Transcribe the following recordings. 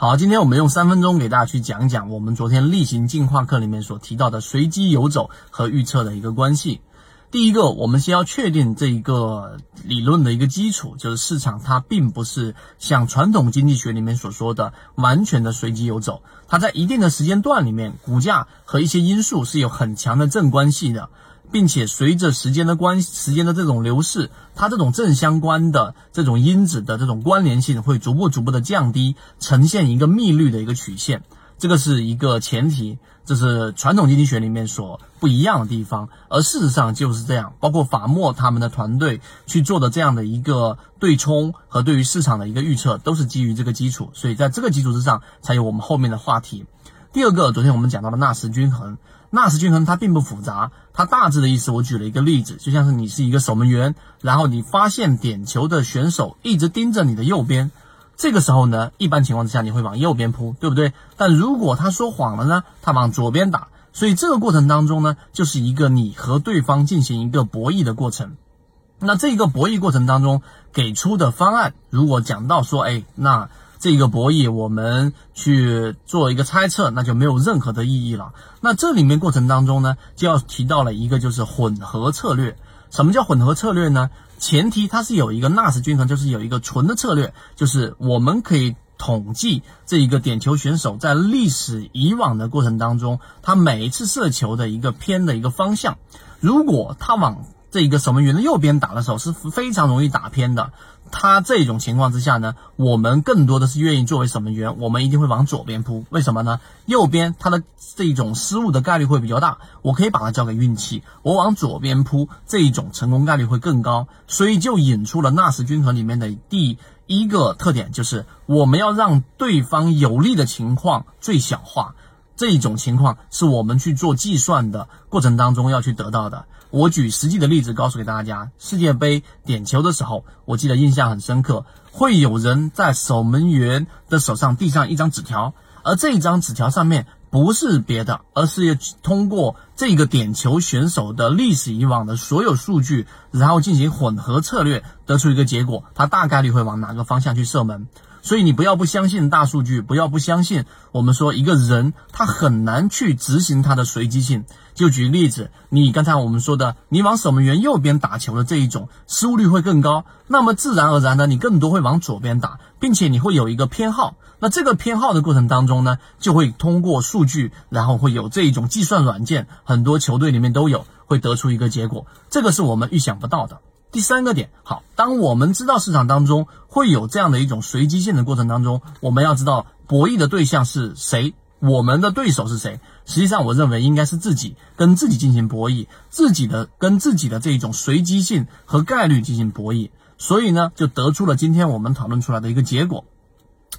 好，今天我们用三分钟给大家去讲讲我们昨天例行进化课里面所提到的随机游走和预测的一个关系。第一个，我们先要确定这一个理论的一个基础，就是市场它并不是像传统经济学里面所说的完全的随机游走，它在一定的时间段里面，股价和一些因素是有很强的正关系的。并且随着时间的关时间的这种流逝，它这种正相关的这种因子的这种关联性会逐步逐步的降低，呈现一个幂律的一个曲线，这个是一个前提，这是传统经济学里面所不一样的地方。而事实上就是这样，包括法莫他们的团队去做的这样的一个对冲和对于市场的一个预测，都是基于这个基础，所以在这个基础之上才有我们后面的话题。第二个，昨天我们讲到的纳什均衡。纳什均衡它并不复杂，它大致的意思我举了一个例子，就像是你是一个守门员，然后你发现点球的选手一直盯着你的右边，这个时候呢，一般情况之下你会往右边扑，对不对？但如果他说谎了呢，他往左边打，所以这个过程当中呢，就是一个你和对方进行一个博弈的过程。那这个博弈过程当中给出的方案，如果讲到说，哎，那。这个博弈，我们去做一个猜测，那就没有任何的意义了。那这里面过程当中呢，就要提到了一个就是混合策略。什么叫混合策略呢？前提它是有一个纳什均衡，就是有一个纯的策略，就是我们可以统计这一个点球选手在历史以往的过程当中，他每一次射球的一个偏的一个方向。如果他往这一个守门员的右边打的时候，是非常容易打偏的。他这种情况之下呢，我们更多的是愿意作为守门员，我们一定会往左边扑。为什么呢？右边他的这种失误的概率会比较大，我可以把它交给运气。我往左边扑，这一种成功概率会更高。所以就引出了纳什均衡里面的第一个特点，就是我们要让对方有利的情况最小化。这一种情况是我们去做计算的过程当中要去得到的。我举实际的例子告诉给大家，世界杯点球的时候，我记得印象很深刻，会有人在守门员的手上递上一张纸条，而这一张纸条上面不是别的，而是通过这个点球选手的历史以往的所有数据，然后进行混合策略，得出一个结果，他大概率会往哪个方向去射门。所以你不要不相信大数据，不要不相信我们说一个人他很难去执行他的随机性。就举例子，你刚才我们说的，你往守门员右边打球的这一种失误率会更高，那么自然而然的你更多会往左边打，并且你会有一个偏好。那这个偏好的过程当中呢，就会通过数据，然后会有这一种计算软件，很多球队里面都有，会得出一个结果。这个是我们预想不到的。第三个点，好，当我们知道市场当中会有这样的一种随机性的过程当中，我们要知道博弈的对象是谁，我们的对手是谁。实际上，我认为应该是自己跟自己进行博弈，自己的跟自己的这一种随机性和概率进行博弈。所以呢，就得出了今天我们讨论出来的一个结果。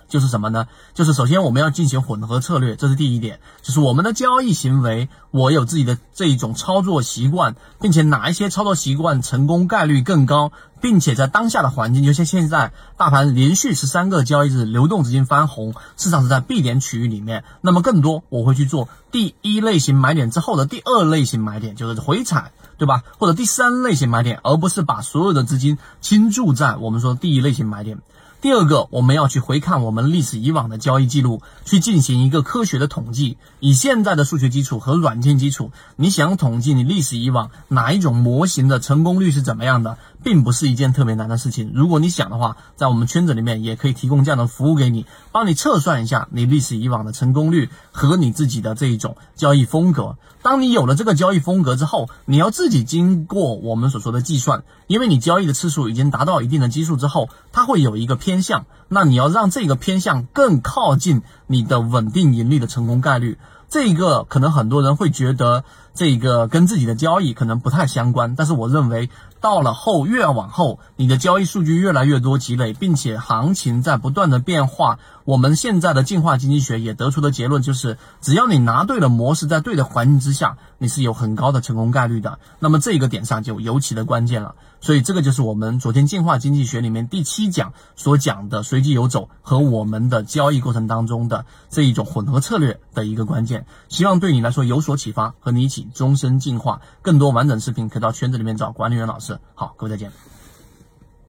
就是什么呢？就是首先我们要进行混合策略，这是第一点。就是我们的交易行为，我有自己的这一种操作习惯，并且哪一些操作习惯成功概率更高，并且在当下的环境，就像现在大盘连续十三个交易日流动资金翻红，市场是在 B 点区域里面，那么更多我会去做第一类型买点之后的第二类型买点，就是回踩，对吧？或者第三类型买点，而不是把所有的资金倾注在我们说第一类型买点。第二个，我们要去回看我们历史以往的交易记录，去进行一个科学的统计。以现在的数学基础和软件基础，你想统计你历史以往哪一种模型的成功率是怎么样的，并不是一件特别难的事情。如果你想的话，在我们圈子里面也可以提供这样的服务给你，帮你测算一下你历史以往的成功率和你自己的这一种交易风格。当你有了这个交易风格之后，你要自己经过我们所说的计算，因为你交易的次数已经达到一定的基数之后，它会有一个偏。偏向，那你要让这个偏向更靠近你的稳定盈利的成功概率。这一个可能很多人会觉得这个跟自己的交易可能不太相关，但是我认为到了后越往后，你的交易数据越来越多积累，并且行情在不断的变化。我们现在的进化经济学也得出的结论就是，只要你拿对了模式，在对的环境之下，你是有很高的成功概率的。那么这个点上就尤其的关键了。所以这个就是我们昨天进化经济学里面第七讲所讲的随机游走和我们的交易过程当中的这一种混合策略的一个关键。希望对你来说有所启发，和你一起终身进化。更多完整视频可以到圈子里面找管理员老师。好，各位再见。